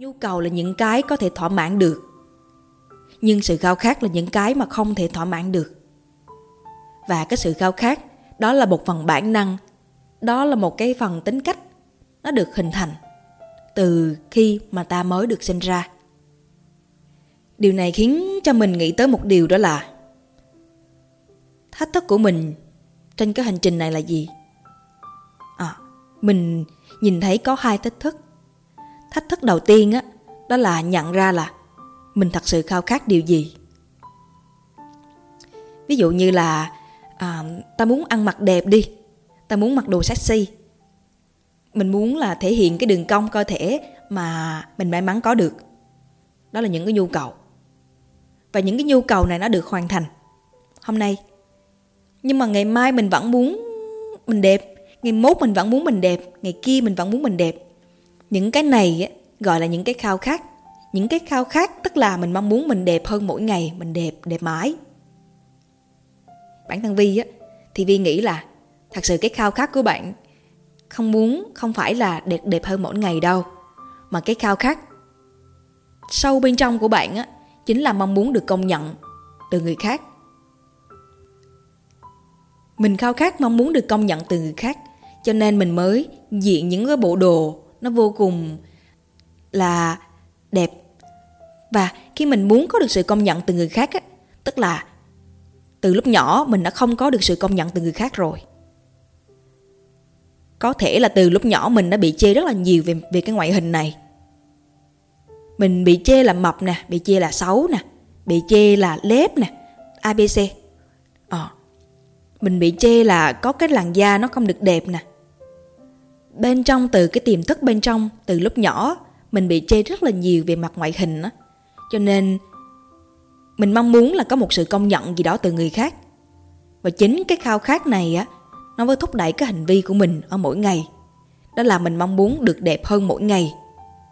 nhu cầu là những cái có thể thỏa mãn được. Nhưng sự khao khát là những cái mà không thể thỏa mãn được. Và cái sự khao khát, đó là một phần bản năng. Đó là một cái phần tính cách. Nó được hình thành từ khi mà ta mới được sinh ra. Điều này khiến cho mình nghĩ tới một điều đó là thách thức của mình trên cái hành trình này là gì? À mình nhìn thấy có hai thách thức thách thức đầu tiên á đó là nhận ra là mình thật sự khao khát điều gì. Ví dụ như là à, ta muốn ăn mặc đẹp đi ta muốn mặc đồ sexy. Mình muốn là thể hiện cái đường cong cơ thể mà mình may mắn có được. Đó là những cái nhu cầu. Và những cái nhu cầu này nó được hoàn thành hôm nay. Nhưng mà ngày mai mình vẫn muốn mình đẹp ngày mốt mình vẫn muốn mình đẹp ngày kia mình vẫn muốn mình đẹp những cái này gọi là những cái khao khát. Những cái khao khát tức là mình mong muốn mình đẹp hơn mỗi ngày, mình đẹp đẹp mãi. Bản thân vi á, thì vi nghĩ là thật sự cái khao khát của bạn không muốn, không phải là đẹp đẹp hơn mỗi ngày đâu. Mà cái khao khát sâu bên trong của bạn á, chính là mong muốn được công nhận từ người khác. Mình khao khát mong muốn được công nhận từ người khác, cho nên mình mới diện những cái bộ đồ nó vô cùng là đẹp. Và khi mình muốn có được sự công nhận từ người khác á, tức là từ lúc nhỏ mình đã không có được sự công nhận từ người khác rồi. Có thể là từ lúc nhỏ mình đã bị chê rất là nhiều về về cái ngoại hình này. Mình bị chê là mập nè, bị chê là xấu nè, bị chê là lép nè abc ờ mình bị chê là có cái làn da nó không được đẹp nè bên trong, từ cái tiềm thức bên trong, từ lúc nhỏ, mình bị chê rất là nhiều về mặt ngoại hình á. Cho nên, mình mong muốn là có một sự công nhận gì đó từ người khác. Và chính cái khao khát này á, nó mới thúc đẩy cái hành vi của mình ở mỗi ngày. Đó là mình mong muốn được đẹp hơn mỗi ngày,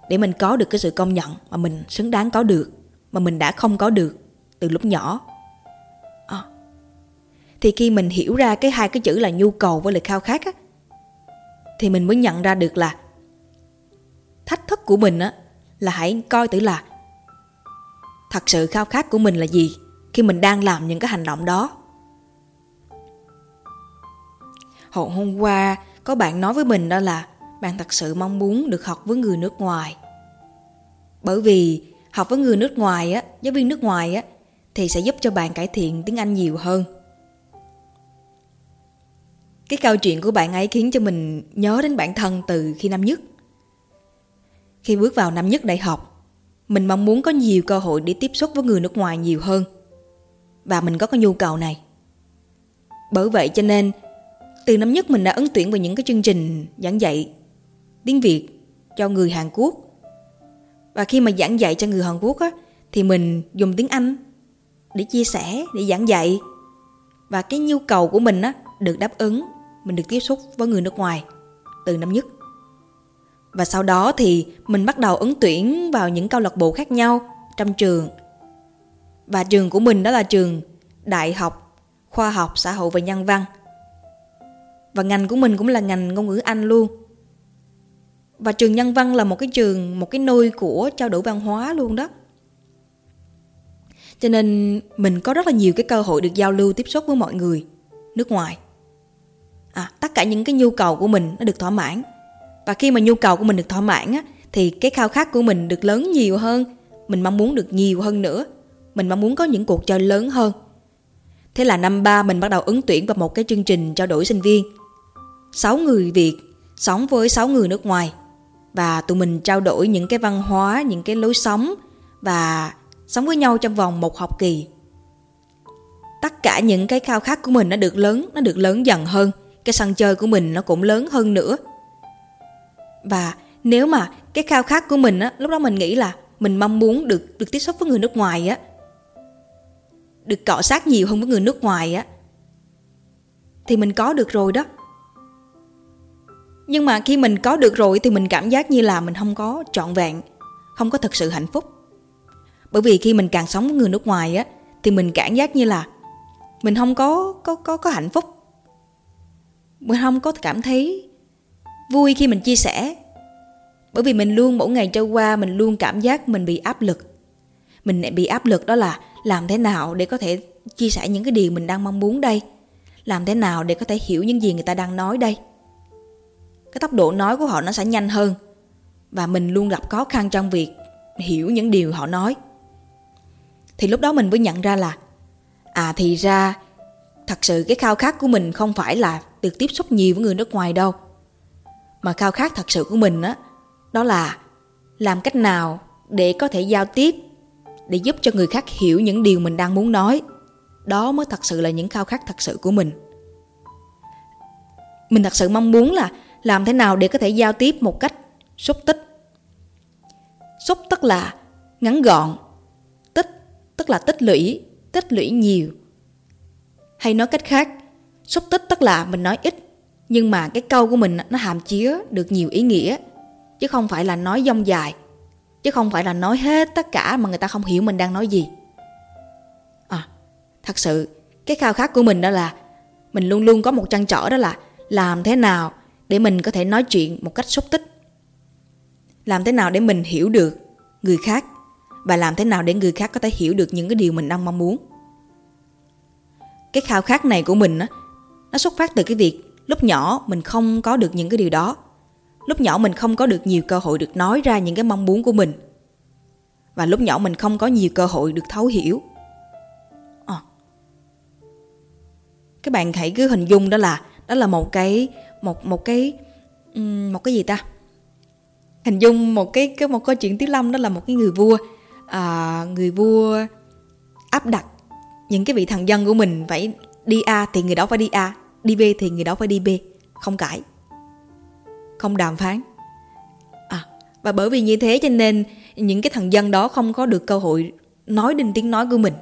để mình có được cái sự công nhận mà mình xứng đáng có được, mà mình đã không có được từ lúc nhỏ. À. thì khi mình hiểu ra cái hai cái chữ là nhu cầu với lời khao khát á thì mình mới nhận ra được là thách thức của mình á, là hãy coi tử là thật sự khao khát của mình là gì khi mình đang làm những cái hành động đó. Hồi hôm qua có bạn nói với mình đó là bạn thật sự mong muốn được học với người nước ngoài. Bởi vì học với người nước ngoài á, giáo viên nước ngoài á, thì sẽ giúp cho bạn cải thiện tiếng anh nhiều hơn cái câu chuyện của bạn ấy khiến cho mình nhớ đến bản thân từ khi năm nhất khi bước vào năm nhất đại học mình mong muốn có nhiều cơ hội để tiếp xúc với người nước ngoài nhiều hơn và mình có cái nhu cầu này bởi vậy cho nên từ năm nhất mình đã ứng tuyển vào những cái chương trình giảng dạy tiếng Việt cho người Hàn Quốc. Và khi mà giảng dạy cho người Hàn Quốc á, thì mình dùng tiếng Anh để chia sẻ, để giảng dạy. Và cái nhu cầu của mình á, được đáp ứng, mình được tiếp xúc với người nước ngoài từ năm nhất. Và sau đó thì mình bắt đầu ứng tuyển vào những câu lạc bộ khác nhau trong trường. Và trường của mình đó là trường Đại học Khoa học Xã hội và Nhân văn. Và ngành của mình cũng là ngành ngôn ngữ Anh luôn và trường nhân văn là một cái trường, một cái nôi của trao đổi văn hóa luôn đó cho nên mình có rất là nhiều cái cơ hội được giao lưu, tiếp xúc với mọi người nước ngoài à, tất cả những cái nhu cầu của mình nó được thỏa mãn. Và khi mà nhu cầu của mình được thỏa mãn á, thì cái khao khát của mình được lớn nhiều hơn. Mình mong muốn được nhiều hơn nữa. Mình mong muốn có những cuộc chơi lớn hơn. Thế là năm ba mình bắt đầu ứng tuyển vào một cái chương trình trao đổi sinh viên. Sáu người việt sống với sáu người nước ngoài. Và tụi mình trao đổi những cái văn hóa những cái lối sống và sống với nhau trong vòng một học kỳ. Tất cả những cái khao khát của mình nó được lớn nó được lớn dần hơn cái sân chơi của mình nó cũng lớn hơn nữa. Và nếu mà cái khao khát của mình á, lúc đó mình nghĩ là mình mong muốn được được tiếp xúc với người nước ngoài á, được cọ sát nhiều hơn với người nước ngoài á, thì mình có được rồi đó. Nhưng mà khi mình có được rồi thì mình cảm giác như là mình không có trọn vẹn, không có thật sự hạnh phúc. Bởi vì khi mình càng sống với người nước ngoài á, thì mình cảm giác như là mình không có có có có hạnh phúc mình không có cảm thấy vui khi mình chia sẻ. Bởi vì mình luôn mỗi ngày trôi qua, mình luôn cảm giác mình bị áp lực. Mình bị áp lực đó là làm thế nào để có thể chia sẻ những cái điều mình đang mong muốn đây? Làm thế nào để có thể hiểu những gì người ta đang nói đây? Cái tốc độ nói của họ nó sẽ nhanh hơn và mình luôn gặp khó khăn trong việc hiểu những điều họ nói. Thì lúc đó mình mới nhận ra là à thì ra thật sự cái khao khát của mình không phải là được tiếp xúc nhiều với người nước ngoài đâu. Mà khao khát thật sự của mình á đó, đó là làm cách nào để có thể giao tiếp để giúp cho người khác hiểu những điều mình đang muốn nói. Đó mới thật sự là những khao khát thật sự của mình. Mình thật sự mong muốn là làm thế nào để có thể giao tiếp một cách xúc tích. Xúc tức là ngắn gọn tích tức là tích lũy tích lũy nhiều. Hay nói cách khác xúc tích tức là mình nói ít. Nhưng mà cái câu của mình nó hàm chứa được nhiều ý nghĩa. Chứ không phải là nói dông dài. Chứ không phải là nói hết tất cả mà người ta không hiểu mình đang nói gì. À thật sự, cái khao khát của mình đó là mình luôn luôn có một trăn trở đó là làm thế nào để mình có thể nói chuyện một cách xúc tích. Làm thế nào để mình hiểu được người khác và làm thế nào để người khác có thể hiểu được những cái điều mình đang mong muốn. Cái khao khát này của mình á nó xuất phát từ cái việc lúc nhỏ mình không có được những cái điều đó. Lúc nhỏ mình không có được nhiều cơ hội được nói ra những cái mong muốn của mình. Và lúc nhỏ mình không có nhiều cơ hội được thấu hiểu. Ờ. À. các bạn hãy cứ hình dung đó là đó là một cái một một cái một cái gì ta? Hình dung một cái cái một câu chuyện Tiếu lâm đó là một cái người vua à, người vua áp đặt những cái vị thần dân của mình phải đi a thì người đó phải đi a, đi b thì người đó phải đi b. Không cãi. Không đàm phán. À và bởi vì như thế cho nên những cái thằng dân đó không có được cơ hội nói đến tiếng nói của mình.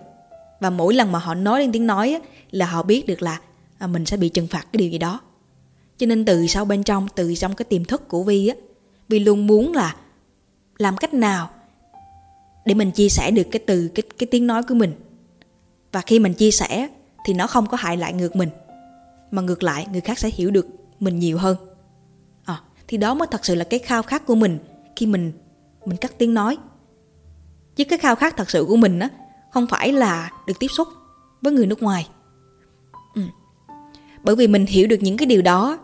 Và mỗi lần mà họ nói đến tiếng nói là họ biết được là à, mình sẽ bị trừng phạt cái điều gì đó. Cho nên từ sau bên trong, từ trong cái tiềm thức của vi á, vi luôn muốn là làm cách nào để mình chia sẻ được cái từ, cái cái tiếng nói của mình. Và khi mình chia sẻ thì nó không có hại lại ngược mình. Mà ngược lại người khác sẽ hiểu được mình nhiều hơn. À, thì đó mới thật sự là cái khao khát của mình khi mình mình cắt tiếng nói. Chứ cái khao khát thật sự của mình á không phải là được tiếp xúc với người nước ngoài. Ừ. bởi vì mình hiểu được những cái điều đó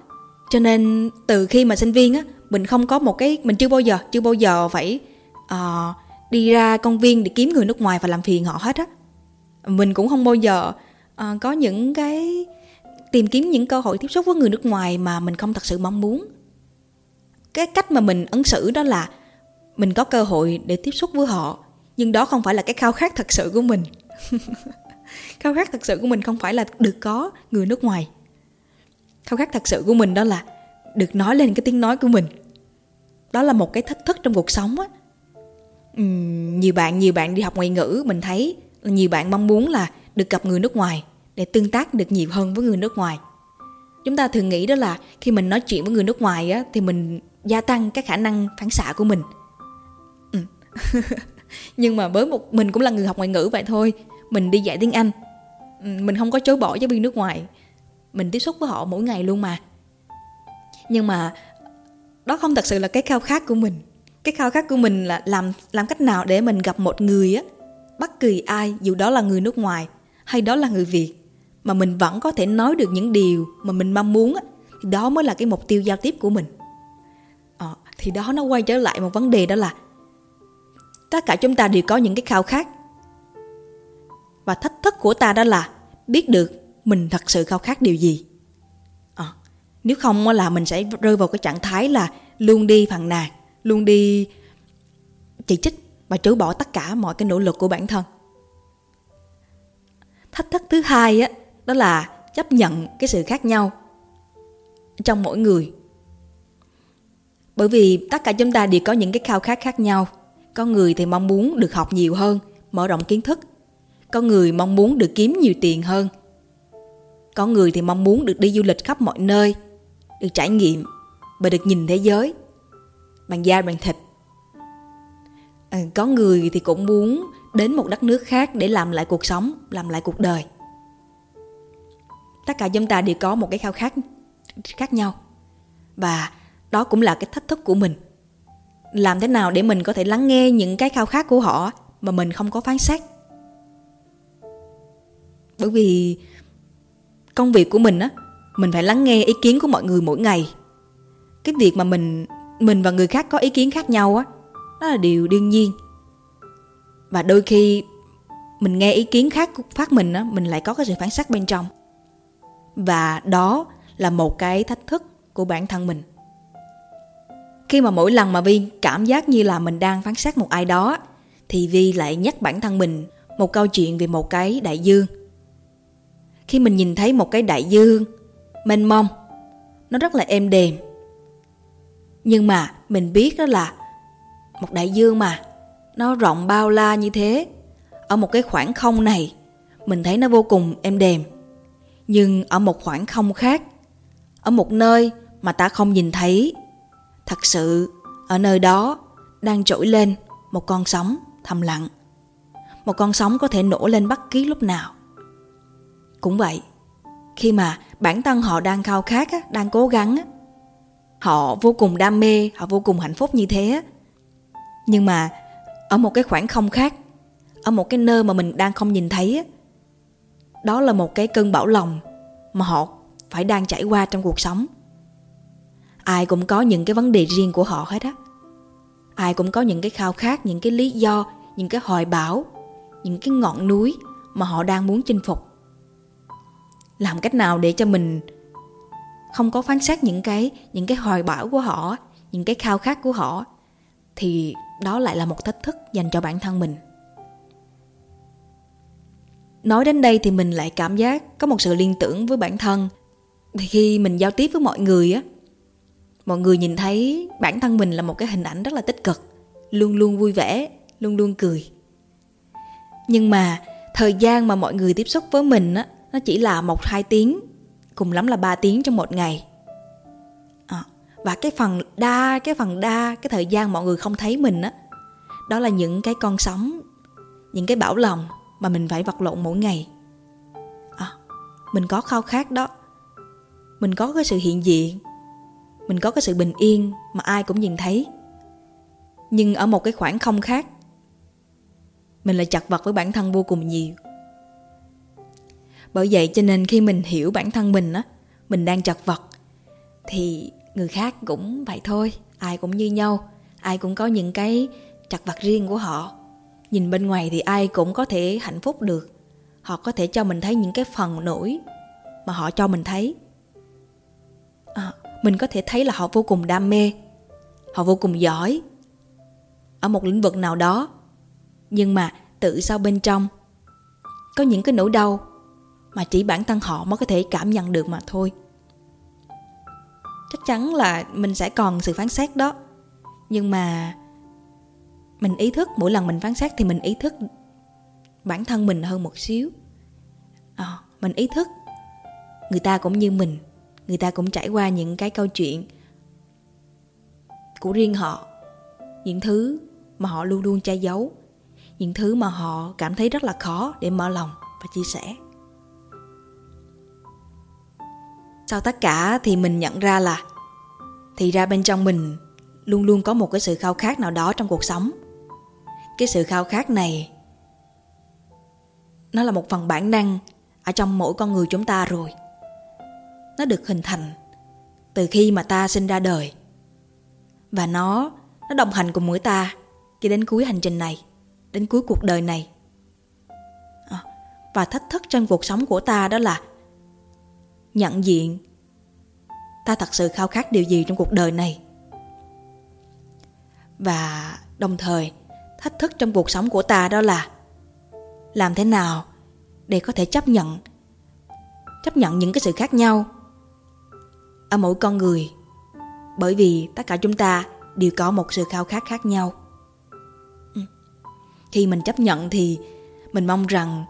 cho nên từ khi mà sinh viên á mình không có một cái mình chưa bao giờ chưa bao giờ phải uh, đi ra công viên để kiếm người nước ngoài và làm phiền họ hết á. Mình cũng không bao giờ à, có những cái tìm kiếm những cơ hội tiếp xúc với người nước ngoài mà mình không thật sự mong muốn. Cái cách mà mình ứng xử đó là mình có cơ hội để tiếp xúc với họ nhưng đó không phải là cái khao khát thật sự của mình. Khao khát thật sự của mình không phải là được có người nước ngoài. Khao khát thật sự của mình đó là được nói lên cái tiếng nói của mình. Đó là một cái thách thức trong cuộc sống á. Uhm, nhiều bạn nhiều bạn đi học ngoại ngữ mình thấy nhiều bạn mong muốn là được gặp người nước ngoài, để tương tác được nhiều hơn với người nước ngoài. Chúng ta thường nghĩ đó là khi mình nói chuyện với người nước ngoài á, thì mình gia tăng cái khả năng phản xạ của mình. Ừ. nhưng mà với một, mình cũng là người học ngoại ngữ vậy thôi, mình đi dạy tiếng anh ừ, mình không có chối bỏ giáo viên nước ngoài. Mình tiếp xúc với họ mỗi ngày luôn mà. Nhưng mà đó không thật sự là cái khao khát của mình. Cái khao khát của mình là làm làm cách nào để mình gặp một người á, bất kỳ ai, dù đó là người nước ngoài hay đó là người việt mà mình vẫn có thể nói được những điều mà mình mong muốn á thì đó mới là cái mục tiêu giao tiếp của mình. À, thì đó nó quay trở lại một vấn đề đó là tất cả chúng ta đều có những cái khao khát. Và thách thức của ta đó là biết được mình thật sự khao khát điều gì. À, nếu không là mình sẽ rơi vào cái trạng thái là luôn đi phàn nàn luôn đi chỉ trích và chối bỏ tất cả mọi cái nỗ lực của bản thân thách thức thứ hai á đó là chấp nhận cái sự khác nhau trong mỗi người. Bởi vì tất cả chúng ta đều có những cái khao khát khác nhau. Có người thì mong muốn được học nhiều hơn mở rộng kiến thức. Có người mong muốn được kiếm nhiều tiền hơn. Có người thì mong muốn được đi du lịch khắp mọi nơi được trải nghiệm và được nhìn thế giới bằng da bằng thịt. À, có người thì cũng muốn đến một đất nước khác để làm lại cuộc sống, làm lại cuộc đời. Tất cả chúng ta đều có một cái khao khát khác nhau. Và đó cũng là cái thách thức của mình. Làm thế nào để mình có thể lắng nghe những cái khao khát của họ mà mình không có phán xét? Bởi vì công việc của mình á, mình phải lắng nghe ý kiến của mọi người mỗi ngày. Cái việc mà mình mình và người khác có ý kiến khác nhau á đó là điều đương nhiên và đôi khi mình nghe ý kiến khác phát mình á, mình lại có cái sự phán xét bên trong. Và đó là một cái thách thức của bản thân mình. Khi mà mỗi lần mà vi cảm giác như là mình đang phán xét một ai đó thì vi lại nhắc bản thân mình một câu chuyện về một cái đại dương. Khi mình nhìn thấy một cái đại dương mênh mông, nó rất là êm đềm. Nhưng mà mình biết đó là một đại dương mà nó rộng bao la như thế. Ở một cái khoảng không này, mình thấy nó vô cùng êm đềm. Nhưng ở một khoảng không khác, ở một nơi mà ta không nhìn thấy, thật sự ở nơi đó đang trỗi lên một con sóng thầm lặng. Một con sóng có thể nổ lên bất kỳ lúc nào. Cũng vậy, khi mà bản thân họ đang khao khát đang cố gắng họ vô cùng đam mê, họ vô cùng hạnh phúc như thế nhưng mà ở một cái khoảng không khác, ở một cái nơi mà mình đang không nhìn thấy đó là một cái cơn bão lòng mà họ phải đang trải qua trong cuộc sống. Ai cũng có những cái vấn đề riêng của họ hết á. Ai cũng có những cái khao khát, những cái lý do, những cái hoài bão, những cái ngọn núi mà họ đang muốn chinh phục. Làm cách nào để cho mình không có phán xét những cái những cái hoài bão của họ những cái khao khát của họ thì đó lại là một thách thức dành cho bản thân mình. Nói đến đây thì mình lại cảm giác có một sự liên tưởng với bản thân. Thì khi mình giao tiếp với mọi người á, mọi người nhìn thấy bản thân mình là một cái hình ảnh rất là tích cực, luôn luôn vui vẻ, luôn luôn cười. Nhưng mà thời gian mà mọi người tiếp xúc với mình á, nó chỉ là một hai tiếng, cùng lắm là 3 tiếng trong một ngày và cái phần đa cái phần đa cái thời gian mọi người không thấy mình á đó là những cái con sóng những cái bảo lòng mà mình phải vật lộn mỗi ngày. À, mình có khao khát đó. Mình có cái sự hiện diện. Mình có cái sự bình yên mà ai cũng nhìn thấy. Nhưng ở một cái khoảng không khác mình lại chặt vật với bản thân vô cùng nhiều. Bởi vậy cho nên khi mình hiểu bản thân mình á mình đang chật vật thì người khác cũng vậy thôi ai cũng như nhau ai cũng có những cái chặt vặt riêng của họ. Nhìn bên ngoài thì ai cũng có thể hạnh phúc được. Họ có thể cho mình thấy những cái phần nổi mà họ cho mình thấy. À, mình có thể thấy là họ vô cùng đam mê họ vô cùng giỏi ở một lĩnh vực nào đó. Nhưng mà tự sau bên trong có những cái nỗi đau mà chỉ bản thân họ mới có thể cảm nhận được mà thôi chắc chắn là mình sẽ còn sự phán xét đó. Nhưng mà mình ý thức mỗi lần mình phán xét thì mình ý thức bản thân mình hơn một xíu. À, mình ý thức người ta cũng như mình người ta cũng trải qua những cái câu chuyện của riêng họ những thứ mà họ luôn luôn che giấu những thứ mà họ cảm thấy rất là khó để mở lòng và chia sẻ. Sau tất cả thì mình nhận ra là thì ra bên trong mình luôn luôn có một cái sự khao khát nào đó trong cuộc sống. Cái sự khao khát này, nó là một phần bản năng ở trong mỗi con người chúng ta rồi. Nó được hình thành từ khi mà ta sinh ra đời. Và nó nó đồng hành cùng mỗi ta cho đến cuối hành trình này, đến cuối cuộc đời này. Ờ, và thách thức trong cuộc sống của ta đó là nhận diện. Ta thật sự khao khát điều gì trong cuộc đời này? Và đồng thời, thách thức trong cuộc sống của ta đó là, làm thế nào để có thể chấp nhận chấp nhận những cái sự khác nhau ở mỗi con người? Bởi vì tất cả chúng ta đều có một sự khao khát khác nhau. Ừ. Khi mình chấp nhận thì mình mong rằng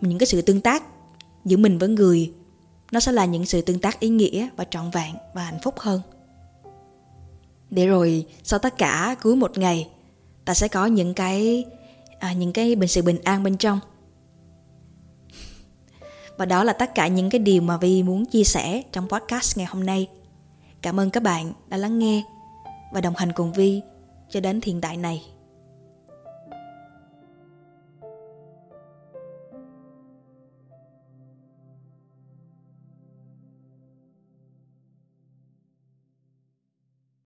những cái sự tương tác giữa mình với người nó sẽ là những sự tương tác ý nghĩa và trọn vẹn và hạnh phúc hơn. Để rồi sau tất cả cuối một ngày ta sẽ có những cái à, những cái bình sự bình an bên trong. Và đó là tất cả những cái điều mà vi muốn chia sẻ trong podcast ngày hôm nay. Cảm ơn các bạn đã lắng nghe và đồng hành cùng Vi cho đến hiện tại này.